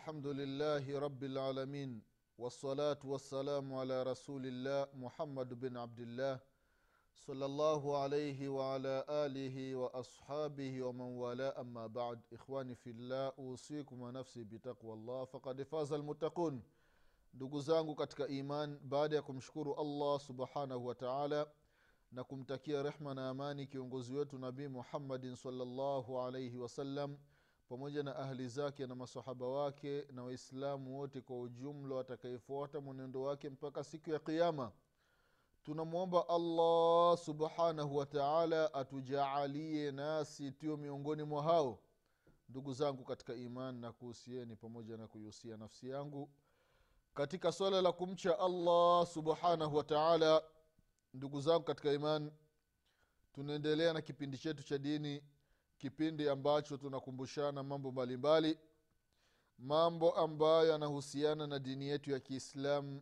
الحمد لله رب العالمين والصلاة والسلام على رسول الله محمد بن عبد الله صلى الله عليه وعلى آله وأصحابه ومن والاه أما بعد إخواني في الله أوصيكم ونفسي بتقوى الله فقد فاز المتقون ndugu zangu katika iman baada ya kumshukuru allah subhanahu wa taala na kumtakia rehma na amani kiongozi wetu nabii muhammadin salllahu alaihi wasallam pamoja na ahli zake na masahaba wake na waislamu wote kwa ujumla watakayefuata mwenendo wake mpaka siku ya qiama tunamwomba allah subhanahu wataala atujaalie nasi tuyo miongoni mwa hao. Ndugu zangu katika iman na kuhusieni pamoja na kuihusia nafsi yangu katika swala la kumcha allah subhanahu wataala ndugu zangu katika iman tunaendelea na kipindi chetu cha dini kipindi ambacho tunakumbushana mambo mbalimbali mambo ambayo yanahusiana na dini yetu ya kiislamu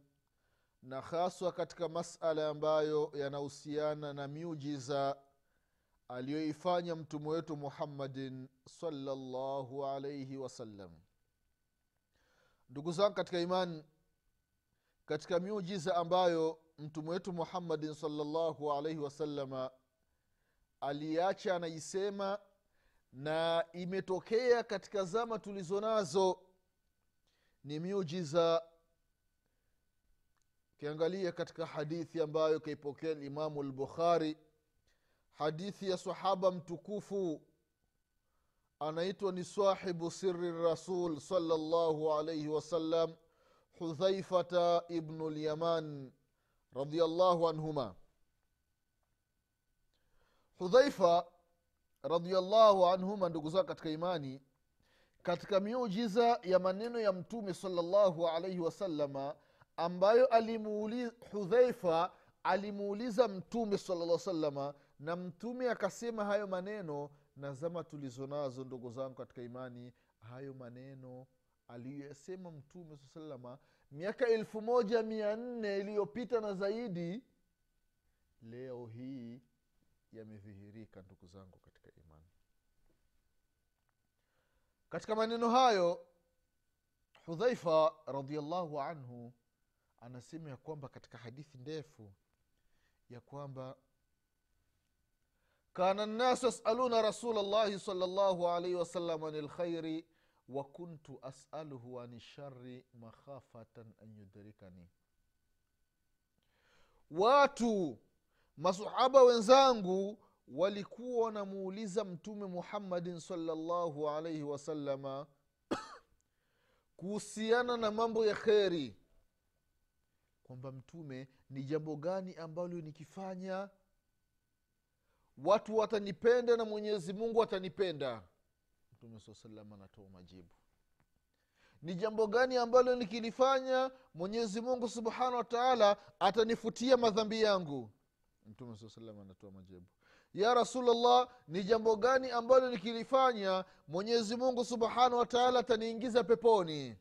na haswa katika masala ambayo yanahusiana na miujiza aliyoifanya mtume wetu muhammadin salllahu alaihi wasallam. Ndugu zangu katika imani katika miujiza ambayo mtume wetu muhammadin salllahu alaihi wasalama aliacha anaisema na imetokea katika zama tulizo nazo ni miujiza. Ukiangalia katika hadithi ambayo kaipokea limamu lbukhari hadithi ya sahaba mtukufu anaitwa ni sahibu siri rasul salllahu alaihi wasallam hudhaifata ibnu lyaman radiallahu anhuma. Hudhaifa radiallahu anhuma ndugu zao katika imani katika miujiza ya maneno ya mtume salllahu alaihi wasalama ambayo alimuuliza hudhaifa alimuuliza mtume sala salama na mtume akasema hayo maneno na zama tulizo nazo ndugu zangu katika imani hayo maneno aliyoyasema mtume saa salama miaka elfu moja mia nne iliyopita na zaidi leo hii yamedhihirika ndugu zangu katika imani. Katika maneno hayo hudhaifa radiallahu anhu anasema ya kwamba katika hadithi ndefu ya kwamba kana nnasu yasaluna rasula llahi sal llahu alaihi wasalam ani lkhairi wa kuntu asaluhu ani shari makhafatan an yudrikani. Watu masahaba wenzangu walikuwa wanamuuliza mtume muhammadin salllahu alaihi wasalama kuhusiana na mambo ya kheri kwamba mtume ni jambo gani ambalo nikifanya watu watanipenda na mwenyezi mungu atanipenda? Mtume saa salam anatoa majibu. Ni jambo gani ambalo nikilifanya mwenyezi mungu subhanahu wa taala atanifutia madhambi yangu mtume saa salam anatoa majibu. Ya rasulllah ni jambo gani ambalo nikilifanya mwenyezi mungu subhanahu wataala ataniingiza peponi?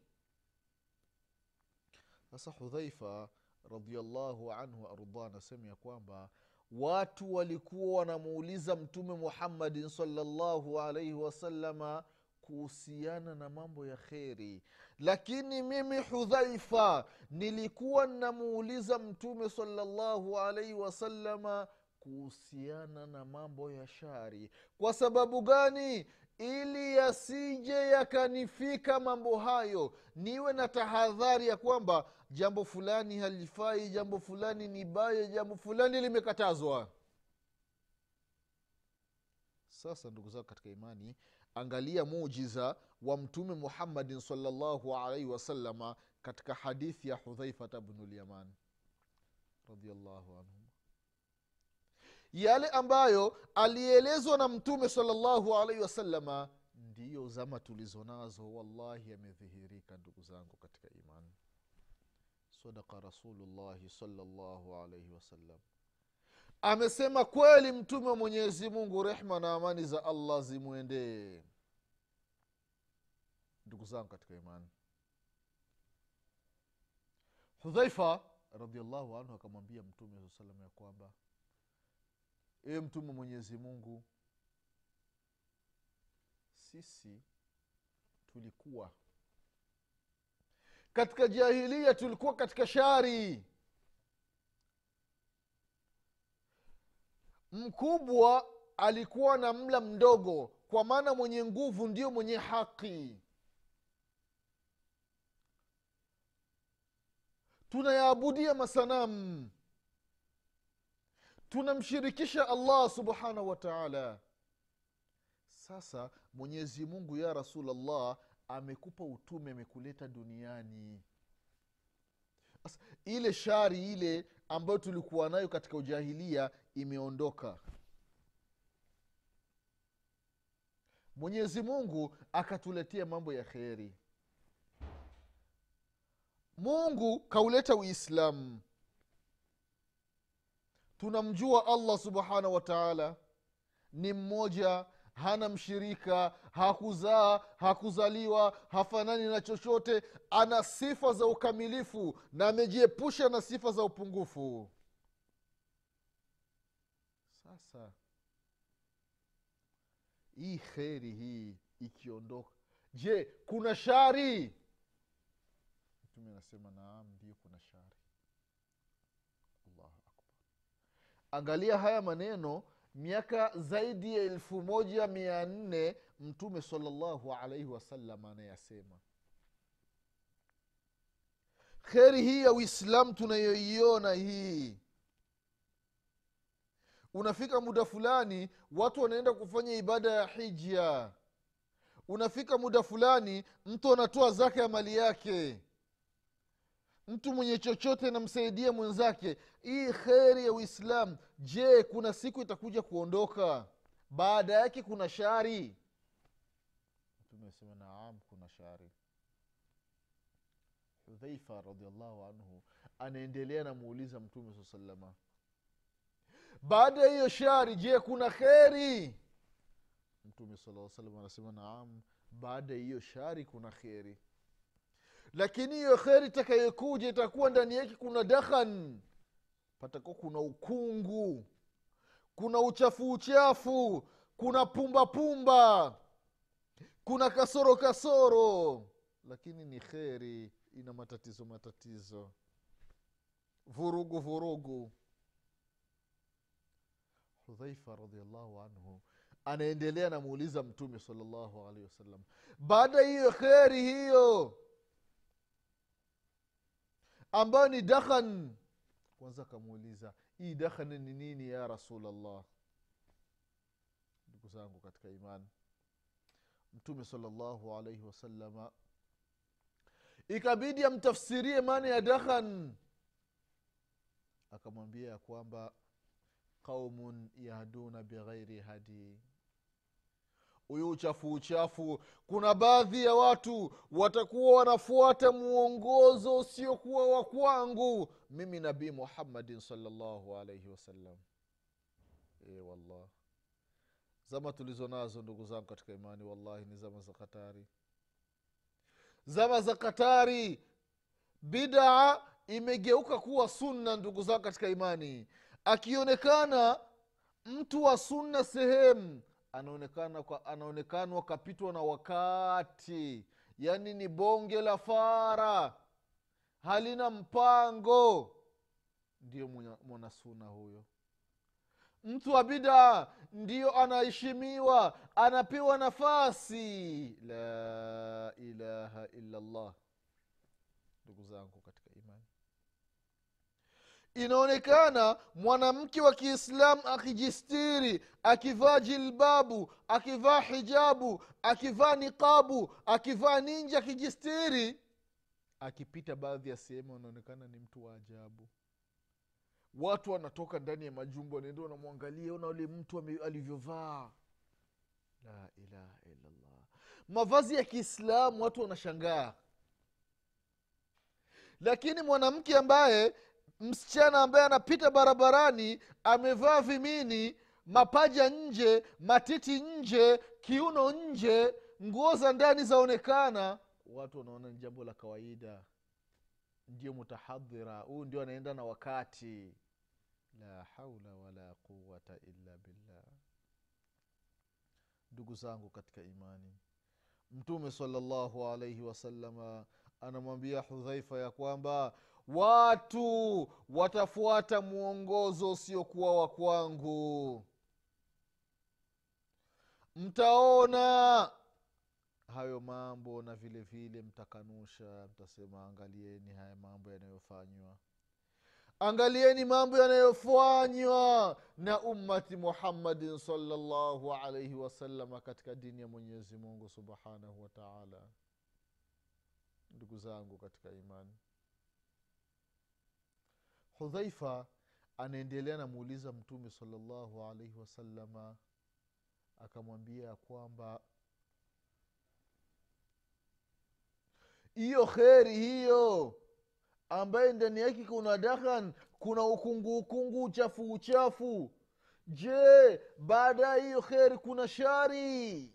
Sasa hudhaifa radiallahu anhu waardah anasema ya kwamba watu walikuwa wanamuuliza mtume muhammadin salllahu alaihi wasalama kuhusiana na mambo ya kheri lakini mimi hudhaifa nilikuwa namuuliza mtume salallahu alaihi wasalama kuhusiana na mambo ya shari. Kwa sababu gani? Ili yasije yakanifika mambo hayo niwe na tahadhari ya kwamba jambo fulani halifai jambo fulani ni baya jambo fulani limekatazwa. Sasa ndugu zako katika imani angalia mujiza wa mtume muhammadin salllahu alaihi wasalama katika hadithi ya hudhaifata bnulyaman radiallahu anhum yale ambayo alielezwa na mtume salllahu alaihi wasalama ndiyo zama tulizo nazo wallahi yamedhihirika ndugu zangu katika imani sadaka rasulullahi salllahu alaihi wasallam amesema kweli mtume wa mwenyezi mungu rehma na amani za allah zimwendee ndugu zangu katika imani. Hudhaifa radiallahu anhu akamwambia mtume saa salam ya kwamba ewe mtume mwenyezi mungu sisi tulikuwa katika jahilia tulikuwa katika shari. Mkubwa alikuwa na mla mdogo kwa maana mwenye nguvu ndio mwenye haki tunayaabudia masanamu. Tunamshirikisha allah subhanahu wa taala. Sasa mwenyezi mungu ya rasulllah amekupa utume amekuleta duniani. Ile shari ile ambayo tulikuwa nayo katika ujahilia imeondoka. Mwenyezi mungu akatuletea mambo ya kheri mungu kauleta uislamu. Tunamjua allah subhanahu wa taala. Ni mmoja hana mshirika hakuzaa hakuzaliwa hafanani na chochote. Ana sifa za ukamilifu na amejiepusha na sifa za upungufu. Sasa hii kheri hii ikiondoka. Je kuna shari mtume anasema naam ndio kuna shari. Allahu angalia haya maneno miaka zaidi ya elfu moja mia nne mtume salallahu alaihi wasallam anayasema. Kheri hii ya uislamu tunayoiona hii. Unafika muda fulani watu wanaenda kufanya ibada ya hija unafika muda fulani mtu anatoa zaka ya mali yake mtu mwenye chochote namsaidia mwenzake. Hii kheri ya uislamu. Je kuna siku itakuja kuondoka? Baada yake kuna shari. Mtumesema naam kuna shari. Hudhaifa radiallahu anhu anaendelea namuuliza mtume saa salama baada ya hiyo shari je kuna kheri? Mtume sala salam anasema naam baada ya hiyo shari kuna kheri lakini hiyo kheri itakayokuja itakuwa ndani yake kuna dakhan. Patakuwa kuna ukungu kuna uchafu uchafu kuna pumba pumba kuna kasoro kasoro. Lakini ni kheri ina matatizo matatizo. Vurugu vurugu. Hudhaifa radiallahu anhu anaendelea anamuuliza mtume salllahu alehi wasallam. Baada hiyo kheri hiyo ambayo ni dakhan. Kwanza akamuuliza hii dakhan ni nini ya rasulllah ndugu zangu katika imani mtume salllahu alaihi wasalama ikabidi amtafsirie maana ya dakhan. Akamwambia ya kwamba qaumun yahduna bighairi hadi huyu uchafu uchafu. Kuna baadhi ya watu watakuwa wanafuata mwongozo usiokuwa wa kwangu. Mimi nabii muhammadin salllahu alaihi wasallam. E wallah. Zama tulizo nazo ndugu zangu katika imani wallahi ni zama za katari. Zama za katari. Bidaa imegeuka kuwa sunna ndugu zangu katika imani. Akionekana mtu wa sunna sehemu anaonekana anaonekanwa kapitwa na wakati. Yaani ni bonge la fara. Halina mpango. Ndiyo mwanasuna huyo. Mtu wa bidaa ndiyo anaheshimiwa anapewa nafasi. La ilaha illallah. Ndugu zangu katika inaonekana mwanamke wa kiislamu akijistiri akivaa jilbabu akivaa hijabu akivaa niqabu akivaa ninji akijistiri. Akipita baadhi ya sehemu anaonekana ni mtu wa ajabu. Watu wanatoka ndani ya majumba wanaenda wanamwangalia ona ule mtu alivyovaa. La ilaha illallah. Mavazi ya kiislamu watu wanashangaa. Lakini mwanamke ambaye msichana ambaye anapita barabarani amevaa vimini mapaja nje matiti nje kiuno nje nguo za ndani zaonekana. Watu wanaona ni jambo la kawaida. Ndio mutahadhira. Huyu ndio anaenda na wakati. La haula wala quwata illa billah. Ndugu zangu katika imani mtume salllahu alaihi wasalama anamwambia hudhaifa ya kwamba watu watafuata mwongozo usiokuwa wa kwangu. Mtaona hayo mambo na vile vile mtakanusha. Mtasema angalieni haya mambo yanayofanywa. Angalieni mambo yanayofanywa na ummati muhammadin salllahu alaihi wasalama katika dini ya mwenyezi mungu subhanahu wa taala. Ndugu zangu katika imani hudhaifa anaendelea namuuliza mtume salallahu alaihi wasalama akamwambia kwamba hiyo kheri hiyo ambaye ndani yake kuna dahan kuna ukungu ukungu uchafu uchafu. Je baada ya hiyo kheri kuna shari?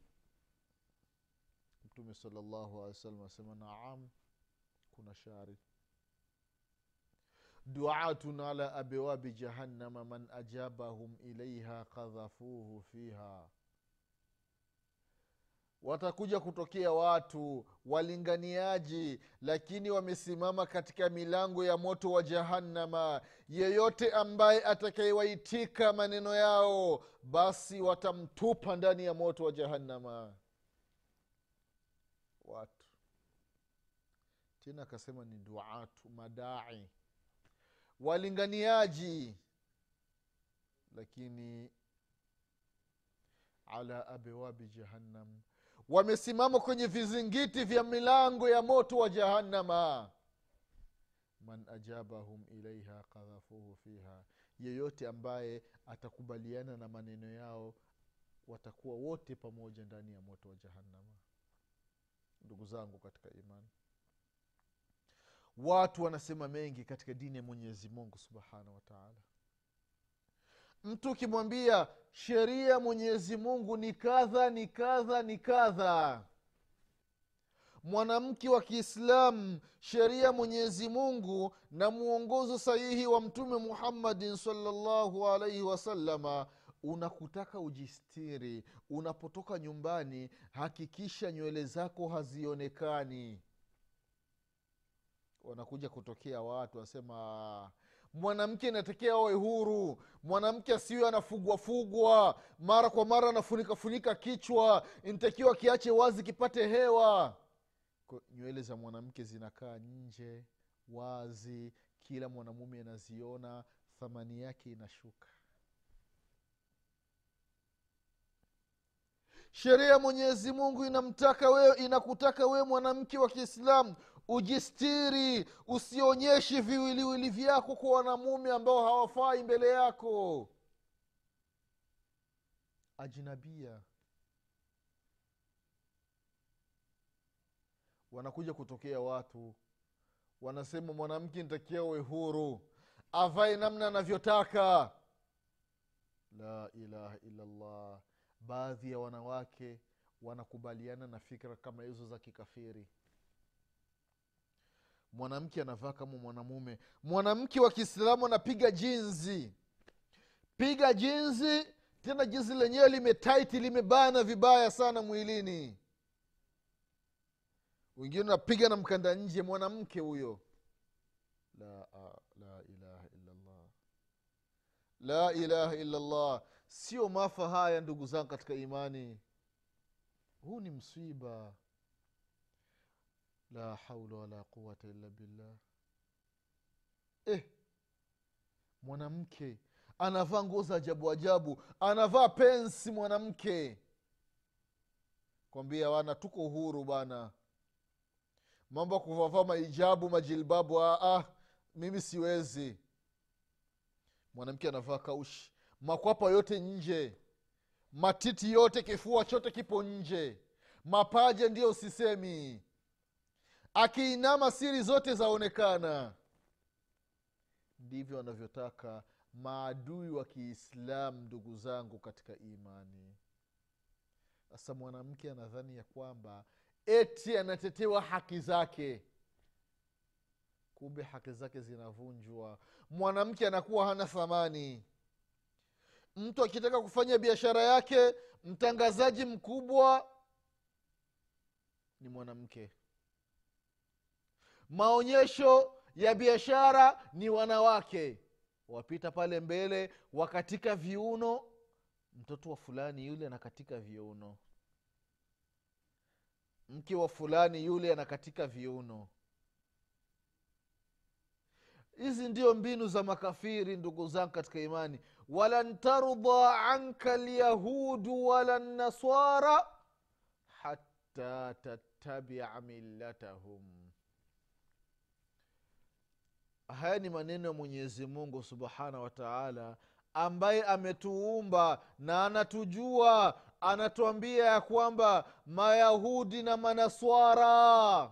Mtume salallahu alehi wasallam asema naam kuna shari duatun ala abwabi jahannama man ajabahum ilaiha kadhafuhu fiha. Watakuja kutokea watu walinganiaji lakini wamesimama katika milango ya moto wa jahannama. Yeyote ambaye atakayewaitika maneno yao basi watamtupa ndani ya moto wa jahannama. Watu. Tena akasema ni duatu madai walinganiaji. Lakini ala abwabi jahannam. Wamesimama kwenye vizingiti vya milango ya moto wa jahannama. Man ajabahum ilaiha kadhafuhu fiha. Yeyote ambaye atakubaliana na maneno yao watakuwa wote pamoja ndani ya moto wa jahannama. Ndugu zangu katika imani watu wanasema mengi katika dini ya mwenyezi mungu subhanahu wataala mtu ukimwambia sheria mwenyezi mungu ni kadha ni kadha ni kadha. Mwanamke wa kiislamu sheria mwenyezi mungu na mwongozo sahihi wa mtume muhammadin salllahu alaihi wasalama unakutaka ujistiri. Unapotoka nyumbani hakikisha nywele zako hazionekani wanakuja kutokea watu wasema mwanamke inatekea awe huru. Mwanamke asiwe anafugwafugwa mara kwa mara anafunikafunika kichwa. Ntakiwa kiache wazi kipate hewa. Nywele za mwanamke zinakaa nje wazi. Kila mwanamume anaziona thamani yake inashuka. Sheria ya mwenyezi mungu inamtaka wewe inakutaka wewe mwanamke wa kiislamu ujistiri usionyeshi viwiliwili vyako kwa wanamume ambao hawafai mbele yako. Ajinabia. Wanakuja kutokea watu. Wanasema mwanamke ntakia we huru. Avae namna anavyotaka. La ilaha illallah. Baadhi ya wanawake wanakubaliana na fikra kama hizo za kikafiri mwanamke anavaa kama mwanamume. Mwanamke wa kiislamu anapiga jinzi. Piga jinzi tena jinzi lenyewe limetaiti limebana vibaya sana mwilini. Wengine unapiga na mkanda nje mwanamke huyo. La, la ilaha illallah. La ilaha illallah. Sio maafa haya ndugu zangu katika imani. Huu ni msiba la haula wala quwata illa billah. Eh, mwanamke anavaa nguo za ajabu ajabu anavaa pensi mwanamke. Kwambia wana tuko huru bana. Mambo ya maijabu majilbabu aa mimi siwezi. Mwanamke anavaa kaushi makwapa yote nje matiti yote kifua chote kipo nje. Mapaja ndiyo sisemi akiinama siri zote zaonekana. Ndivyo anavyotaka maadui wa kiislamu ndugu zangu katika imani. Sasa mwanamke anadhani ya kwamba eti anatetewa haki zake. Kumbe haki zake zinavunjwa. Mwanamke anakuwa hana thamani. Mtu akitaka kufanya biashara yake mtangazaji mkubwa ni mwanamke maonyesho ya biashara ni wanawake. Wapita pale mbele wakatika viuno. Mtoto wa fulani yule anakatika viuno. Mke wa fulani yule anakatika viuno. Hizi ndio mbinu za makafiri ndugu zangu katika imani. Walan tardha anka lyahudu wala nasara hatta tattabia millatahum haya ni maneno ya mwenyezi mungu subhanahu wa taala ambaye ametuumba na anatujua anatuambia ya kwamba mayahudi na manaswara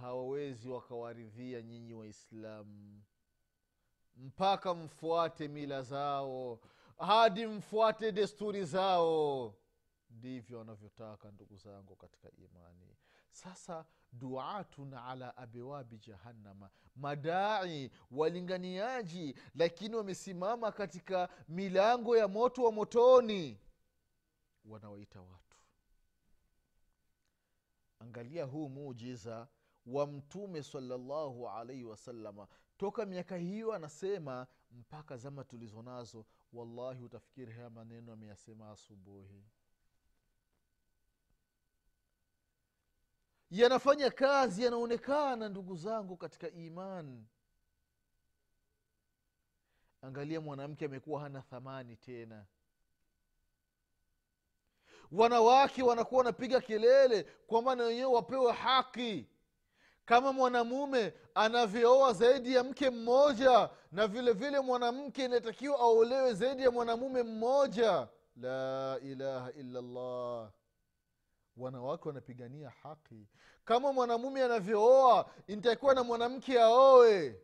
hawawezi wakawaridhia nyinyi waislamu. Mpaka mfuate mila zao hadi mfuate desturi zao. Ndivyo wanavyotaka ndugu zangu katika imani. Sasa duatun ala abewabi jahannama. Madai walinganiaji lakini wamesimama katika milango ya moto wa motoni. Wanawaita watu. Angalia huu muujiza wa mtume salllahu alaihi wasalama toka miaka hiyo anasema mpaka zama tulizo nazo wallahi utafikiri haya maneno ameyasema asubuhi yanafanya kazi yanaonekana ndugu zangu katika iman. Angalia mwanamke amekuwa hana thamani tena. Wanawake wanakuwa wanapiga kelele kwamba na wenyewe wapewe haki. Kama mwanamume anavyooa zaidi ya mke mmoja na vile vile mwanamke inatakiwa aolewe zaidi ya mwanamume mmoja. La ilaha illallah wanawake wanapigania haki. Kama mwanamume anavyooa intakiwa na mwanamke aoe.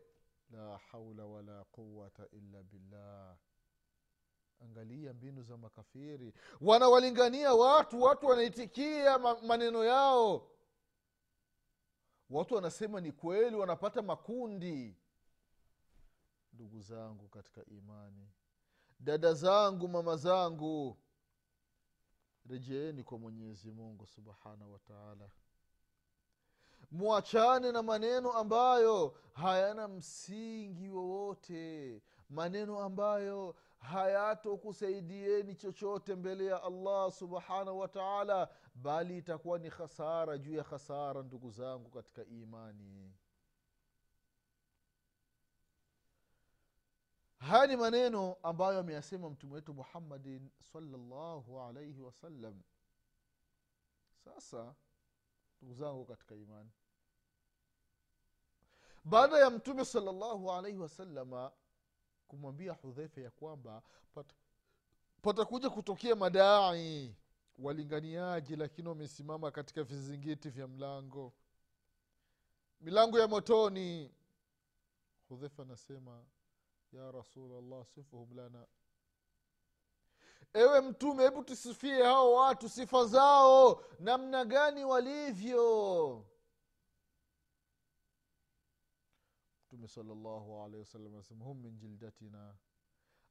La haula wala quwata illa billah. Angalia mbinu za makafiri. Wanawalingania watu watu wanaitikia maneno yao. Watu wanasema ni kweli wanapata makundi. Ndugu zangu katika imani. Dada zangu mama zangu rejeeni kwa mwenyezi mungu subhanahu wataala mwachane na maneno ambayo hayana msingi wowote. Maneno ambayo hayatokusaidieni chochote mbele ya allah subhanahu wataala bali itakuwa ni khasara juu ya khasara ndugu zangu katika imani haya ni maneno ambayo ameyasema mtume wetu muhammadin salllahu alaihi wasallam sasa ndugu zangu katika imani baada ya mtume salllahu alaihi wasalama kumwambia hudhaifa ya kwamba pat, patakuja kutokea madai walinganiaji lakini wamesimama katika vizingiti vya mlango milango ya motoni. Hudhaifa anasema ya rasulllah sifuhum lana. Ewe mtume hebu tusifie hao watu sifa zao namna gani walivyo. Mtume salllahu alehi wasallam anasema hum min jildatina.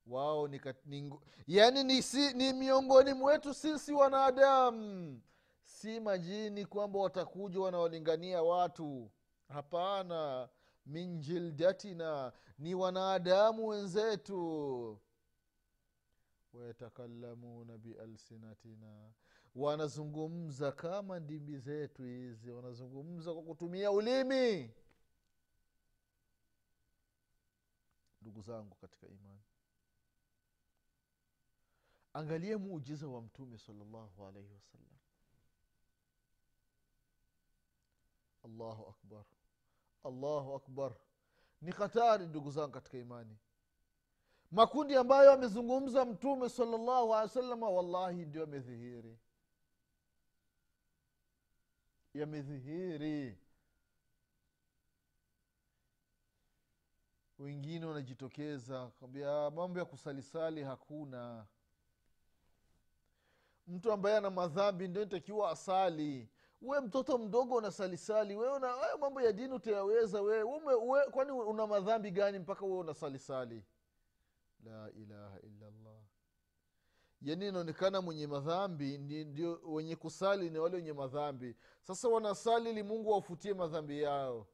Wao ni, ni yani ni, si, ni miongoni mwetu sisi wanadamu. Si majini kwamba watakuja wanawalingania watu. Hapana min jildatina ni wanadamu wenzetu. Wayatakalamuna bialsinatina wanazungumza kama ndimi zetu hizi wanazungumza kwa kutumia ulimi. Ndugu zangu katika imani angalie muujiza wa mtume salllahu alaihi wasallam. Allahu akbar allahu akbar. Ni hatari ndugu zangu katika imani. Makundi ambayo amezungumza mtume salllahu alehi wa salama wallahi ndio yamedhihiri. Yamedhihiri. Wengine wanajitokeza kwambia mambo ya kusalisali hakuna. Mtu ambaye ana madhambi ndio nitakiwa asali we mtoto mdogo unasalisali we una mambo ya dini utayaweza we, ume, we kwani una madhambi gani mpaka we unasalisali la ilaha illallah. Yani inaonekana mwenye madhambi ndio wenye kusali ni wale wenye madhambi. Sasa wanasali ili mungu wafutie madhambi yao.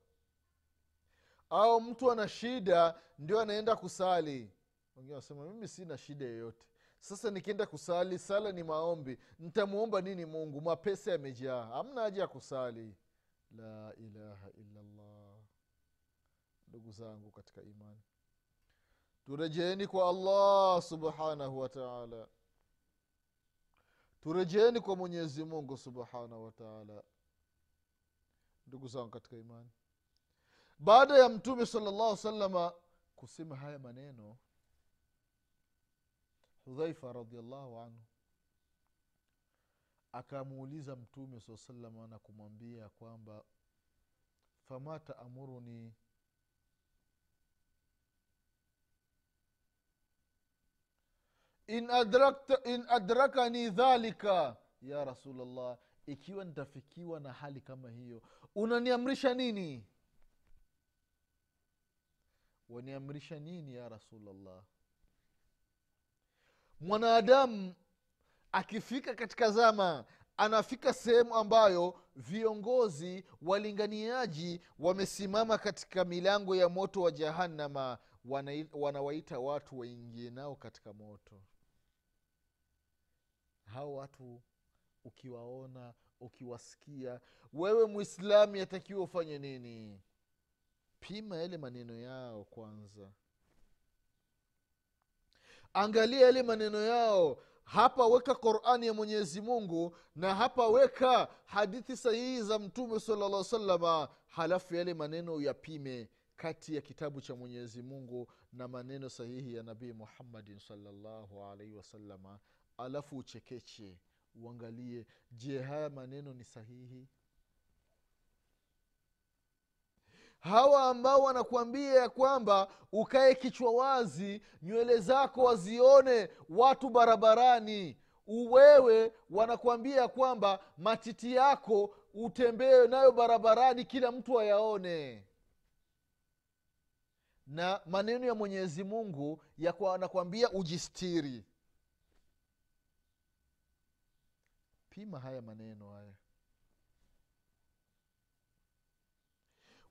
Au mtu ana shida ndio anaenda kusali. Wengine wanasema mimi sina shida yoyote sasa nikienda kusali sala ni maombi. Ntamwomba nini mungu? Mapesa yamejaa. Hamna haja ya kusali. La ilaha illallah. Ndugu zangu katika imani. Turejeeni kwa allah subhanahu wataala turejeeni kwa mwenyezi mungu subhanahu wataala ndugu zangu katika imani. Baada ya mtume salllahu salama kusema haya maneno hudhaifa radiallahu anhu. Akamuuliza mtume saa salama na kumwambia kwamba fama taamuruni in, in adrakani dhalika ya rasulllah ikiwa nitafikiwa na hali kama hiyo unaniamrisha nini? Waniamrisha nini ya rasulllah mwanadamu akifika katika zama anafika sehemu ambayo viongozi walinganiaji wamesimama katika milango ya moto wa jahannama wanawaita watu waingie nao katika moto. Hao watu ukiwaona ukiwasikia wewe mwislamu yatakiwa ufanye nini? Pima yale maneno yao kwanza angalia yale maneno yao. Hapa weka qurani ya mwenyezi mungu na hapa weka hadithi sahihi za mtume salllah salama halafu yale maneno yapime kati ya kitabu cha mwenyezi mungu na maneno sahihi ya nabii muhammadin salllahu alaihi wasalama alafu uchekeche uangalie je haya maneno ni sahihi hawa ambao wanakuambia ya kwamba ukae kichwa wazi nywele zako wazione watu barabarani. Uwewe wanakuambia ya kwamba matiti yako utembee nayo barabarani kila mtu ayaone. Na maneno ya mwenyezi mungu yakwa- ujistiri. Pima haya maneno haya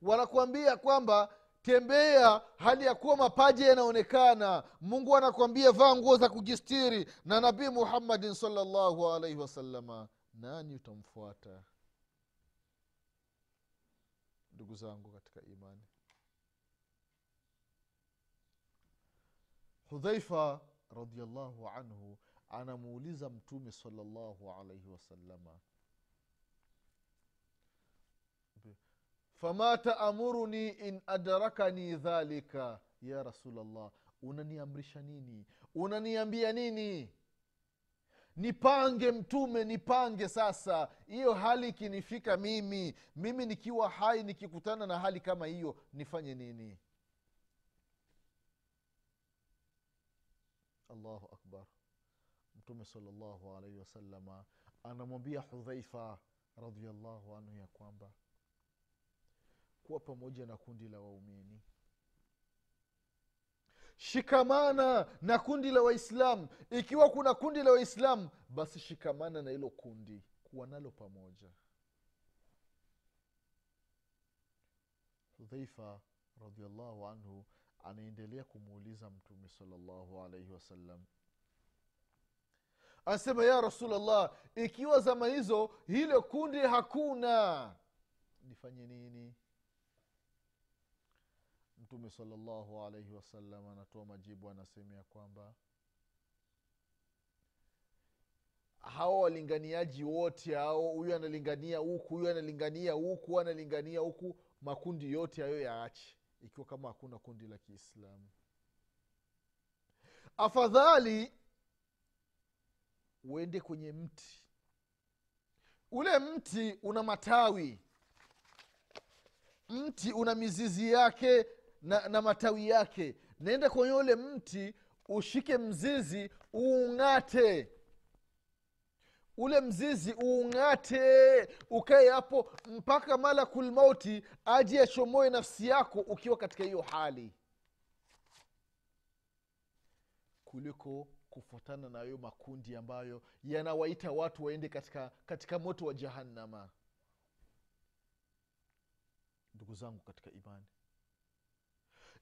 wanakuambia kwamba tembea hali ya kuwa mapaja yanaonekana. Mungu anakuambia vaa nguo za kujistiri. Na nabii muhammadin salllahu alaihi wasalama nani utamfuata? Ndugu zangu katika imani. Hudhaifa radiallahu anhu anamuuliza mtume salllahu alaihi wasalama fama taamuruni in adrakani dhalika ya rasulllah unaniamrisha nini? Unaniambia nini? Nipange mtume nipange sasa. Hiyo hali ikinifika mimi mimi nikiwa hai nikikutana na hali kama hiyo nifanye nini? Allahu akbar. Mtume salllahu alaihi wasalama anamwambia hudhaifa radiallahu anhu ya kwamba kuwa pamoja na kundi la waumini. Shikamana na kundi la waislamu. Ikiwa kuna kundi la waislamu basi shikamana na hilo kundi kuwa nalo pamoja. Hudhaifa radiallahu anhu anaendelea kumuuliza mtume salllahu alaihi wasallam anasema ya rasulllah ikiwa zama hizo hilo kundi hakuna. Nifanye nini mtume salllahu alaihi wasallam anatoa majibu anasemea kwamba hawa walinganiaji wote hao huyu analingania huku huyu analingania huku analingania huku makundi yote hayo yaache ikiwa kama hakuna kundi la kiislamu. Afadhali uende kwenye mti. Ule mti una matawi. Mti una mizizi yake na, na matawi yake. Naenda kwenye ule mti ushike mzizi uung'ate. Ule mzizi uung'ate ukae hapo mpaka malakul mauti aje achomoe nafsi yako ukiwa katika hiyo hali. Kuliko kufuatana na hayo makundi ambayo yanawaita watu waende katika, katika moto wa jahannama. Ndugu zangu katika imani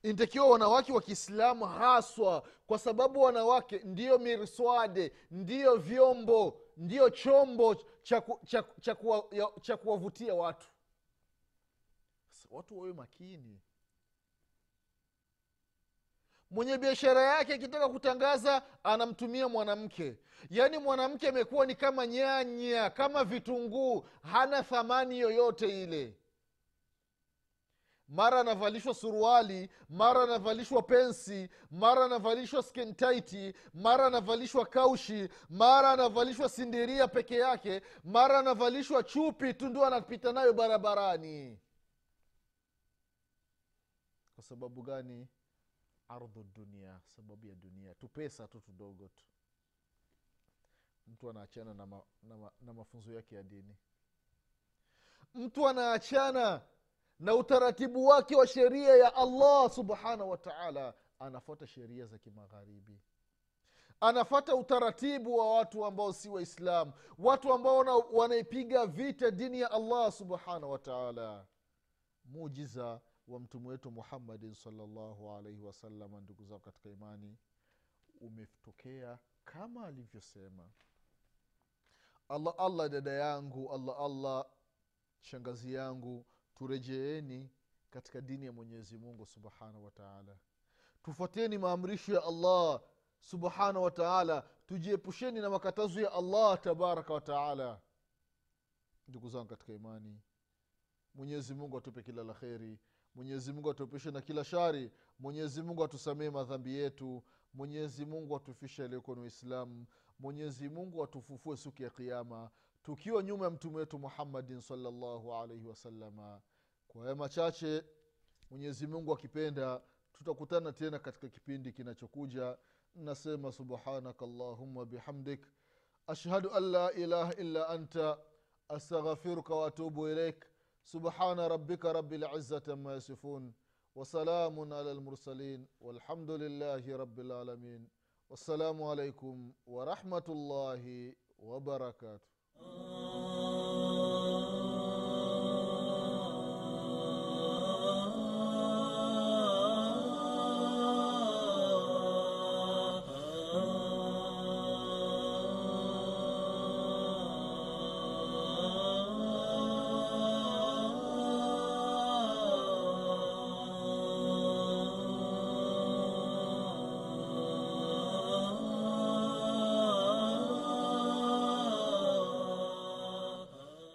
intakiwa wanawake wa kiislamu haswa kwa sababu wanawake ndiyo mirswade ndiyo vyombo ndiyo chombo cha kuwavutia watu. Watu wawe makini. Mwenye biashara yake akitaka kutangaza anamtumia mwanamke. Yaani mwanamke amekuwa ni kama nyanya kama vitunguu hana thamani yoyote ile mara anavalishwa suruali mara anavalishwa pensi mara anavalishwa skentaiti mara anavalishwa kaushi mara anavalishwa sindiria peke yake mara anavalishwa chupi tu ndio anapita nayo barabarani. Kwa sababu gani? Ardhu dunia sababu ya dunia. Tupesa tu tudogo tu. Mtu anaachana na, ma, na, ma, na mafunzo yake ya dini. Mtu anaachana na utaratibu wake wa sheria ya allah subhanahu wa taala anafuata sheria za kimagharibi. Anafata utaratibu wa watu ambao si waislamu watu ambao wanaipiga vita dini ya allah subhanahu wataala mujiza wa mtume wetu muhammadin salllahu alaihi wasalama ndugu zao katika imani umetokea kama alivyosema. Allah allah dada yangu allah allah shangazi yangu turejeeni katika dini ya mwenyezi mungu subhanahu wataala tufuateni maamrisho ya allah subhanahu wataala tujiepusheni na makatazo ya allah tabaraka wataala ndugu zangu katika imani mwenyezi mungu atupe kila la kheri. Mwenyezi mungu atuepushe na kila shari. Mwenyezi mungu atusamee madhambi yetu. Mwenyezi mungu atufishe aliyekuwa ni mwenyezi mungu atufufue siku ya kiama tukiwa nyuma ya mtume wetu muhammadin salllahu alaihi wasalama kwa haya machache mwenyezi mungu akipenda tutakutana tena katika kipindi kinachokuja. Nasema subhanaka llahuma bihamdik. Ashhadu an la ilaha illa anta astaghfiruka waatubu ilaik subhana rabika rabi lizati ama yasifun wasalamun ala lmursalin walhamdu lillahi rabi lalamin wassalamu alaikum warahmatullahi wabarakatuh